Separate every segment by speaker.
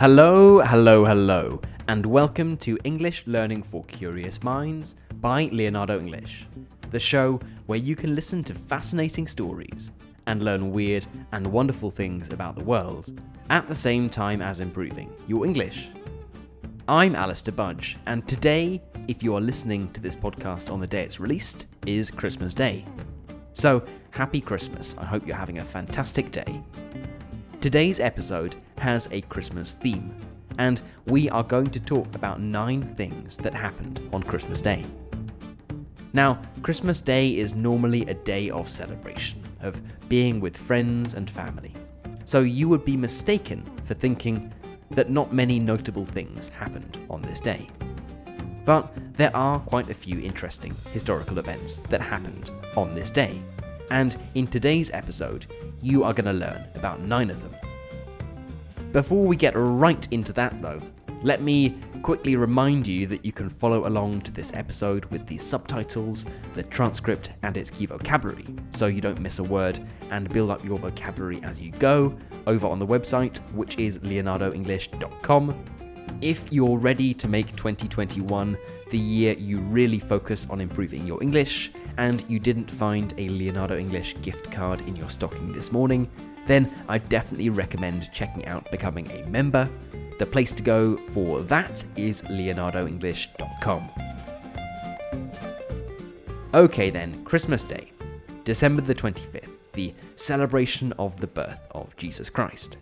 Speaker 1: Hello, hello, hello, and welcome to English Learning for Curious Minds by Leonardo English, the show where you can listen to fascinating stories and learn weird and wonderful things about the world at the same time as improving your English. I'm Alistair Budge, and today, if you are listening to this podcast on the day it's released, is Christmas Day. So, happy Christmas. I hope you're having a fantastic day. Today's episode has a Christmas theme, and we are going to talk about nine things that happened on Christmas Day. Now, Christmas Day is normally a day of celebration, of being with friends and family. So you would be mistaken for thinking that not many notable things happened on this day. But there are quite a few interesting historical events that happened on this day. And in today's episode, you are going to learn about nine of them. Before we get right into that, though, let me quickly remind you that you can follow along to this episode with the subtitles, the transcript, and its key vocabulary, so you don't miss a word and build up your vocabulary as you go over on the website, which is leonardoenglish.com. If you're ready to make 2021 the year you really focus on improving your English, and you didn't find a Leonardo English gift card in your stocking this morning, then I definitely recommend checking out becoming a member. The place to go for that is leonardoenglish.com. Okay, then, Christmas Day, December the 25th, the celebration of the birth of Jesus Christ.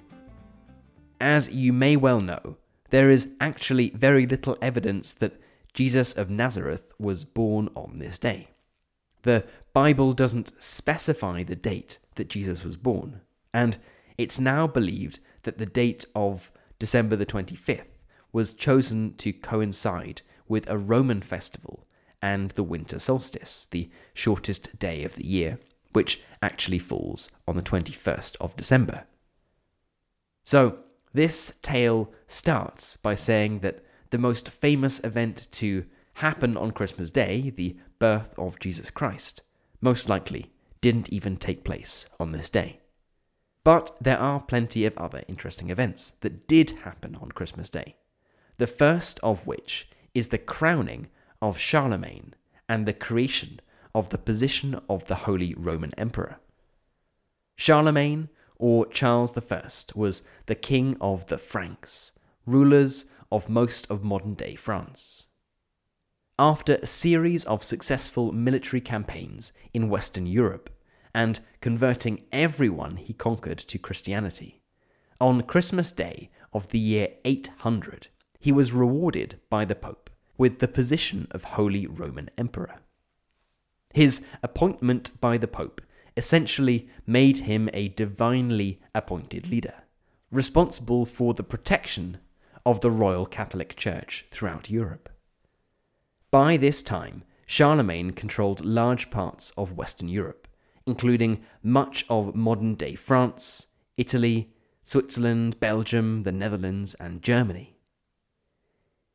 Speaker 1: As you may well know, there is actually very little evidence that Jesus of Nazareth was born on this day. The Bible doesn't specify the date that Jesus was born, and it's now believed that the date of December the 25th was chosen to coincide with a Roman festival and the winter solstice, the shortest day of the year, which actually falls on the 21st of December. So, this tale starts by saying that the most famous event to happen on Christmas Day, the birth of Jesus Christ, most likely didn't even take place on this day. But there are plenty of other interesting events that did happen on Christmas Day. The first of which is the crowning of Charlemagne and the creation of the position of the Holy Roman Emperor. Charlemagne, or Charles I, was the king of the Franks, rulers of most of modern day France. After a series of successful military campaigns in Western Europe and converting everyone he conquered to Christianity, on Christmas Day of the year 800, he was rewarded by the Pope with the position of Holy Roman Emperor. His appointment by the Pope essentially made him a divinely appointed leader, responsible for the protection of the Roman Catholic Church throughout Europe. By this time, Charlemagne controlled large parts of Western Europe, including much of modern day France, Italy, Switzerland, Belgium, the Netherlands, and Germany.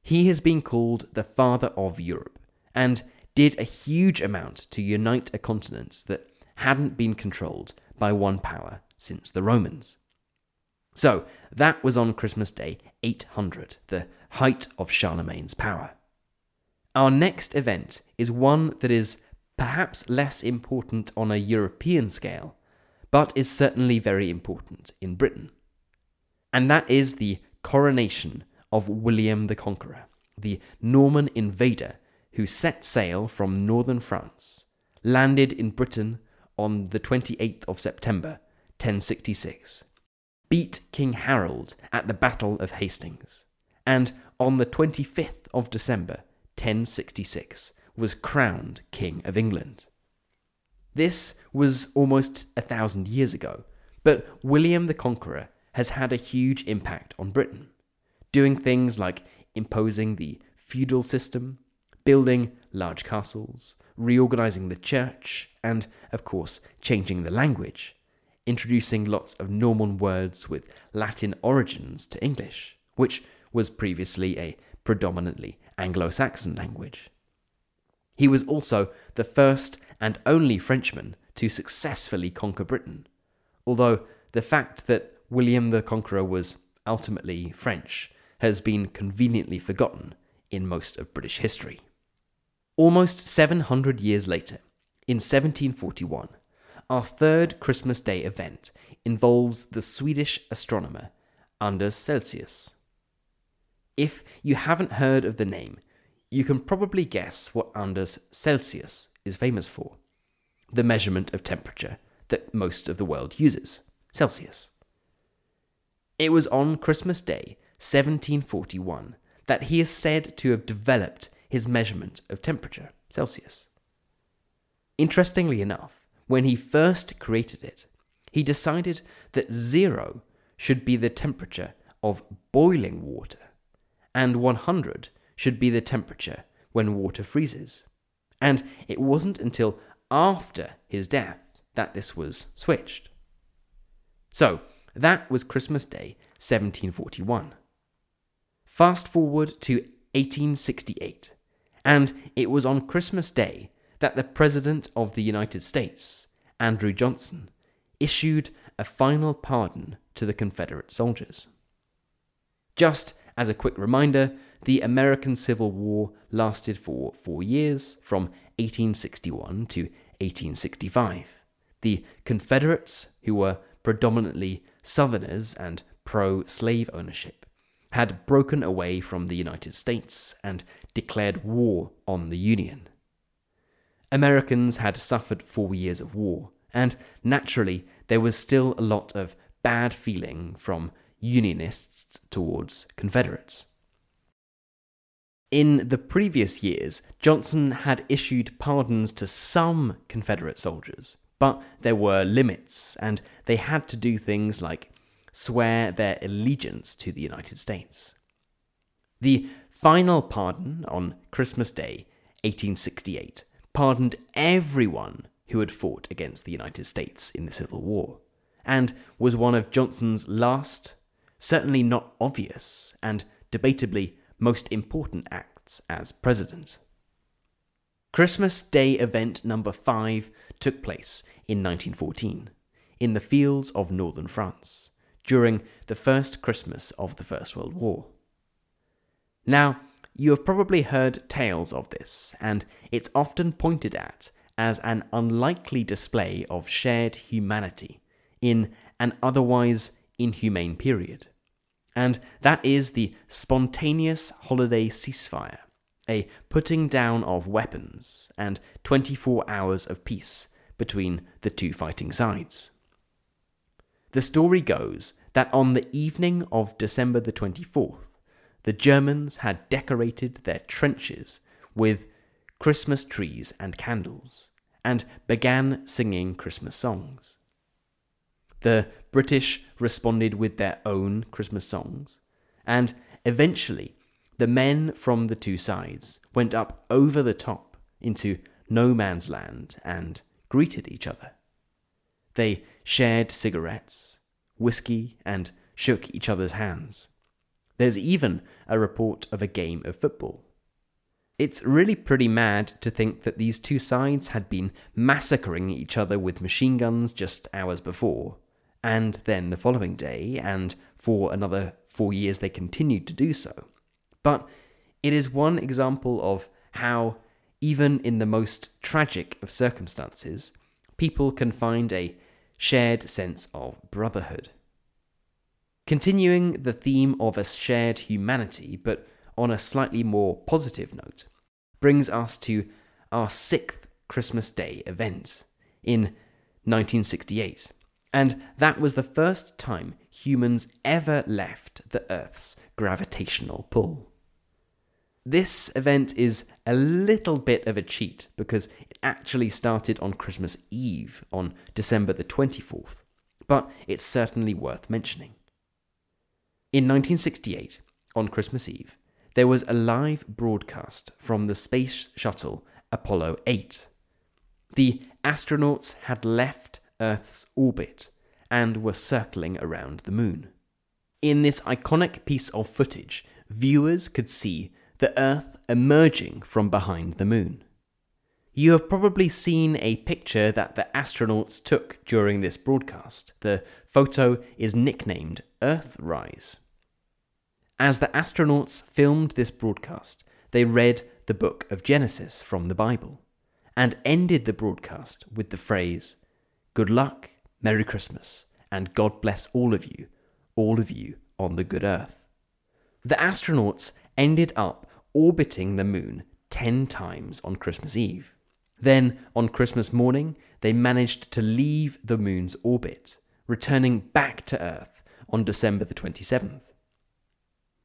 Speaker 1: He has been called the Father of Europe and did a huge amount to unite a continent that hadn't been controlled by one power since the Romans. So, that was on Christmas Day 800, the height of Charlemagne's power. Our next event is one that is perhaps less important on a European scale, but is certainly very important in Britain. And that is the coronation of William the Conqueror, the Norman invader who set sail from northern France, landed in Britain on the 28th of September 1066, beat King Harold at the Battle of Hastings, and on the 25th of December 1066, was crowned King of England. This was almost a thousand years ago, but William the Conqueror has had a huge impact on Britain, doing things like imposing the feudal system, building large castles, reorganizing the church, and, of course, changing the language, introducing lots of Norman words with Latin origins to English, which was previously a predominantly Anglo Saxon language. He was also the first and only Frenchman to successfully conquer Britain, although the fact that William the Conqueror was ultimately French, has been conveniently forgotten in most of British history. Almost 700 years later, in 1741, our third Christmas Day event involves the Swedish astronomer Anders Celsius. If you haven't heard of the name, you can probably guess what Anders Celsius is famous for the measurement of temperature that most of the world uses Celsius. It was on Christmas Day, 1741, that he is said to have developed his measurement of temperature, Celsius. Interestingly enough, when he first created it, he decided that zero should be the temperature of boiling water, and 100 should be the temperature when water freezes. And it wasn't until after his death that this was switched. So, that was Christmas Day 1741. Fast forward to 1868, and it was on Christmas Day that the President of the United States, Andrew Johnson, issued a final pardon to the Confederate soldiers. Just as a quick reminder, the American Civil War lasted for four years, from 1861 to 1865. The Confederates, who were predominantly Southerners and pro slave ownership, had broken away from the United States and declared war on the Union. Americans had suffered four years of war, and naturally, there was still a lot of bad feeling from Unionists towards Confederates. In the previous years, Johnson had issued pardons to some Confederate soldiers, but there were limits, and they had to do things like swear their allegiance to the United States. The final pardon on Christmas Day, 1868, pardoned everyone who had fought against the United States in the Civil War, and was one of Johnson's last, certainly not obvious, and debatably most important acts as president. Christmas Day event number 5 took place in 1914 in the fields of northern France during the first Christmas of the First World War. Now, you have probably heard tales of this, and it's often pointed at as an unlikely display of shared humanity in an otherwise inhumane period. And that is the spontaneous holiday ceasefire, a putting down of weapons, and 24 hours of peace between the two fighting sides. The story goes that on the evening of December the 24th, the Germans had decorated their trenches with Christmas trees and candles, and began singing Christmas songs. The British responded with their own Christmas songs, and eventually the men from the two sides went up over the top into no man's land and greeted each other. They shared cigarettes, whiskey, and shook each other's hands. There's even a report of a game of football. It's really pretty mad to think that these two sides had been massacring each other with machine guns just hours before, and then the following day, and for another four years they continued to do so. But it is one example of how, even in the most tragic of circumstances, people can find a shared sense of brotherhood. Continuing the theme of a shared humanity, but on a slightly more positive note, brings us to our sixth Christmas Day event in 1968. And that was the first time humans ever left the Earth's gravitational pull. This event is a little bit of a cheat because it actually started on Christmas Eve on December the 24th, but it's certainly worth mentioning. In 1968, on Christmas Eve, there was a live broadcast from the space shuttle Apollo 8. The astronauts had left Earth's orbit and were circling around the moon. In this iconic piece of footage, viewers could see the Earth emerging from behind the moon. You have probably seen a picture that the astronauts took during this broadcast. The photo is nicknamed Earthrise. As the astronauts filmed this broadcast, they read the book of Genesis from the Bible and ended the broadcast with the phrase, Good luck, Merry Christmas, and God bless all of you, all of you on the good earth. The astronauts ended up orbiting the moon 10 times on Christmas Eve. Then, on Christmas morning, they managed to leave the moon's orbit, returning back to Earth on December the 27th.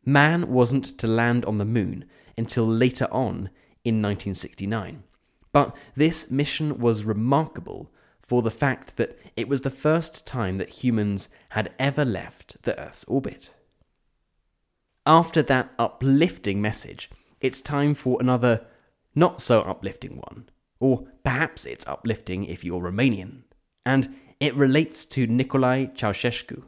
Speaker 1: Man wasn't to land on the moon until later on in 1969, but this mission was remarkable for the fact that it was the first time that humans had ever left the Earth's orbit. After that uplifting message, it's time for another not so uplifting one. Or perhaps it's uplifting if you're Romanian. And it relates to Nicolae Ceausescu.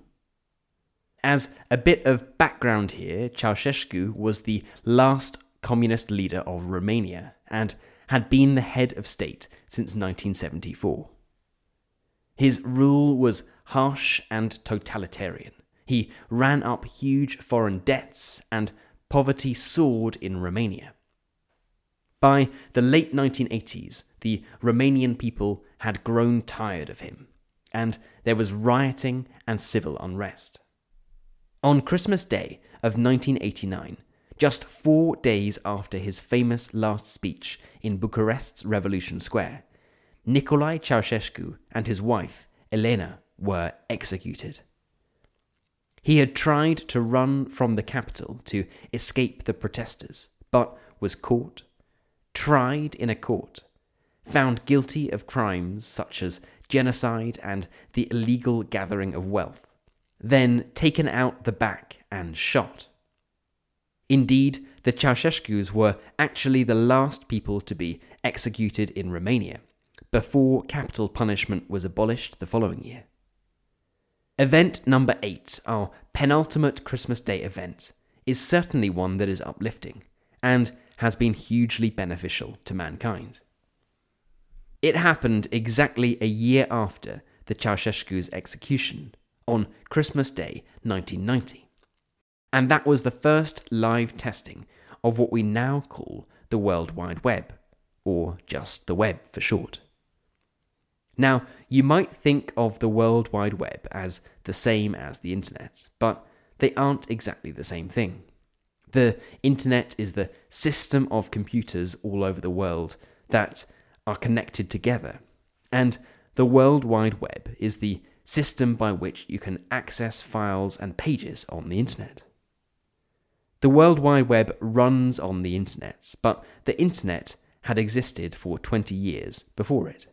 Speaker 1: As a bit of background here, Ceausescu was the last communist leader of Romania and had been the head of state since 1974. His rule was harsh and totalitarian. He ran up huge foreign debts, and poverty soared in Romania. By the late 1980s, the Romanian people had grown tired of him, and there was rioting and civil unrest. On Christmas Day of 1989, just four days after his famous last speech in Bucharest's Revolution Square, Nicolae Ceausescu and his wife, Elena, were executed. He had tried to run from the capital to escape the protesters, but was caught, tried in a court, found guilty of crimes such as genocide and the illegal gathering of wealth, then taken out the back and shot. Indeed, the Ceausescus were actually the last people to be executed in Romania, before capital punishment was abolished the following year. Event number eight, our penultimate Christmas Day event, is certainly one that is uplifting and has been hugely beneficial to mankind. It happened exactly a year after the Ceausescu's execution, on Christmas Day 1990. And that was the first live testing of what we now call the World Wide Web, or just the web for short. Now, you might think of the World Wide Web as the same as the Internet, but they aren't exactly the same thing. The Internet is the system of computers all over the world that are connected together, and the World Wide Web is the system by which you can access files and pages on the Internet. The World Wide Web runs on the Internet, but the Internet had existed for 20 years before it.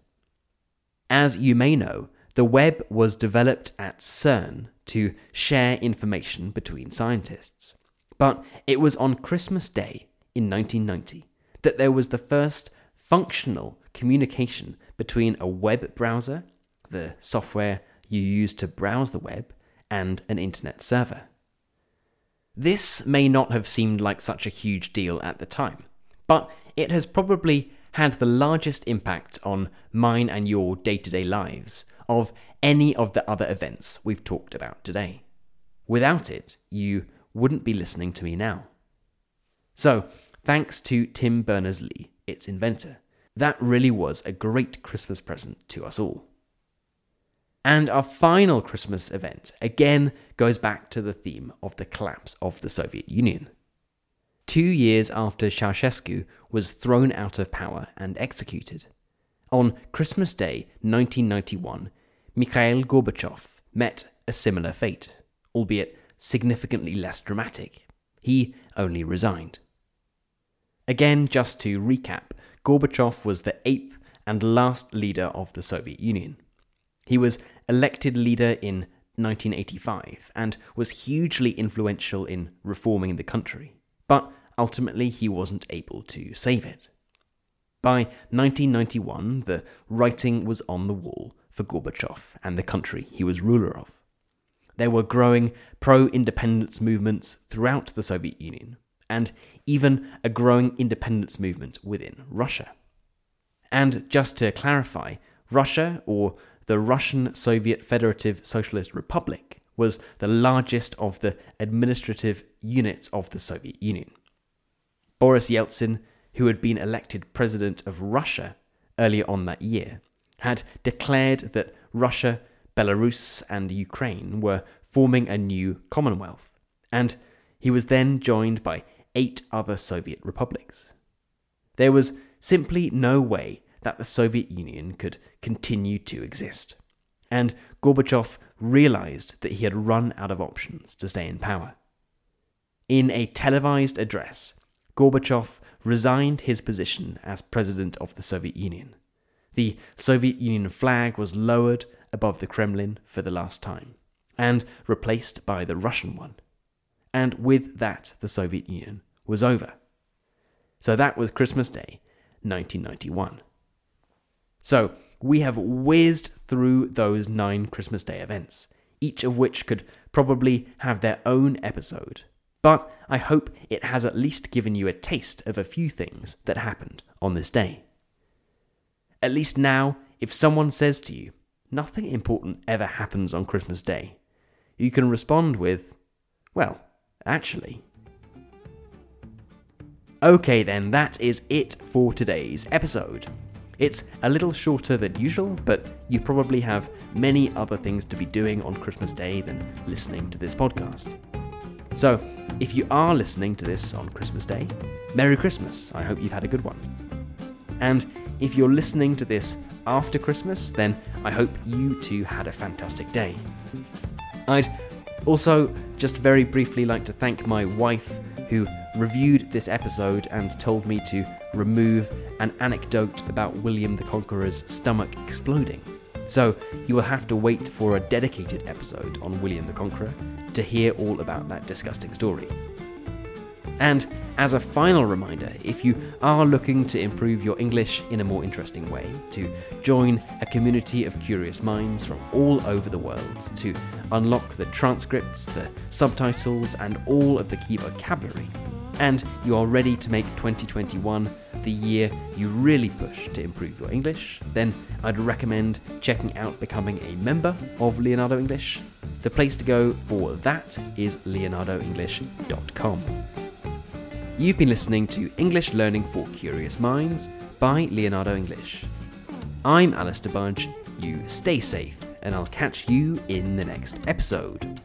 Speaker 1: As you may know, the web was developed at CERN to share information between scientists. But it was on Christmas Day in 1990 that there was the first functional communication between a web browser, the software you use to browse the web, and an internet server. This may not have seemed like such a huge deal at the time, but it has probably had the largest impact on mine and your day to day lives of any of the other events we've talked about today. Without it, you wouldn't be listening to me now. So, thanks to Tim Berners Lee, its inventor. That really was a great Christmas present to us all. And our final Christmas event again goes back to the theme of the collapse of the Soviet Union two years after Ceausescu was thrown out of power and executed. On Christmas Day 1991, Mikhail Gorbachev met a similar fate, albeit significantly less dramatic. He only resigned. Again, just to recap, Gorbachev was the eighth and last leader of the Soviet Union. He was elected leader in 1985 and was hugely influential in reforming the country. But ultimately, he wasn't able to save it. By 1991, the writing was on the wall for Gorbachev and the country he was ruler of. There were growing pro independence movements throughout the Soviet Union, and even a growing independence movement within Russia. And just to clarify, Russia, or the Russian Soviet Federative Socialist Republic, was the largest of the administrative units of the Soviet Union. Boris Yeltsin, who had been elected president of Russia earlier on that year, had declared that Russia, Belarus, and Ukraine were forming a new Commonwealth, and he was then joined by eight other Soviet republics. There was simply no way that the Soviet Union could continue to exist, and Gorbachev realized that he had run out of options to stay in power. In a televised address, Gorbachev resigned his position as president of the Soviet Union. The Soviet Union flag was lowered above the Kremlin for the last time and replaced by the Russian one. And with that, the Soviet Union was over. So that was Christmas Day, 1991. So we have whizzed through those nine Christmas Day events, each of which could probably have their own episode. But I hope it has at least given you a taste of a few things that happened on this day. At least now, if someone says to you, nothing important ever happens on Christmas Day, you can respond with, well, actually. Okay, then, that is it for today's episode. It's a little shorter than usual, but you probably have many other things to be doing on Christmas Day than listening to this podcast. So, if you are listening to this on Christmas Day, Merry Christmas. I hope you've had a good one. And if you're listening to this after Christmas, then I hope you too had a fantastic day. I'd also just very briefly like to thank my wife who reviewed this episode and told me to remove an anecdote about William the Conqueror's stomach exploding. So you will have to wait for a dedicated episode on William the Conqueror to hear all about that disgusting story. And as a final reminder, if you are looking to improve your English in a more interesting way, to join a community of curious minds from all over the world, to unlock the transcripts, the subtitles, and all of the key vocabulary, and you are ready to make 2021 the year you really push to improve your English, then I'd recommend checking out becoming a member of Leonardo English. The place to go for that is leonardoenglish.com. You've been listening to English Learning for Curious Minds by Leonardo English. I'm Alistair Budge. You stay safe, and I'll catch you in the next episode.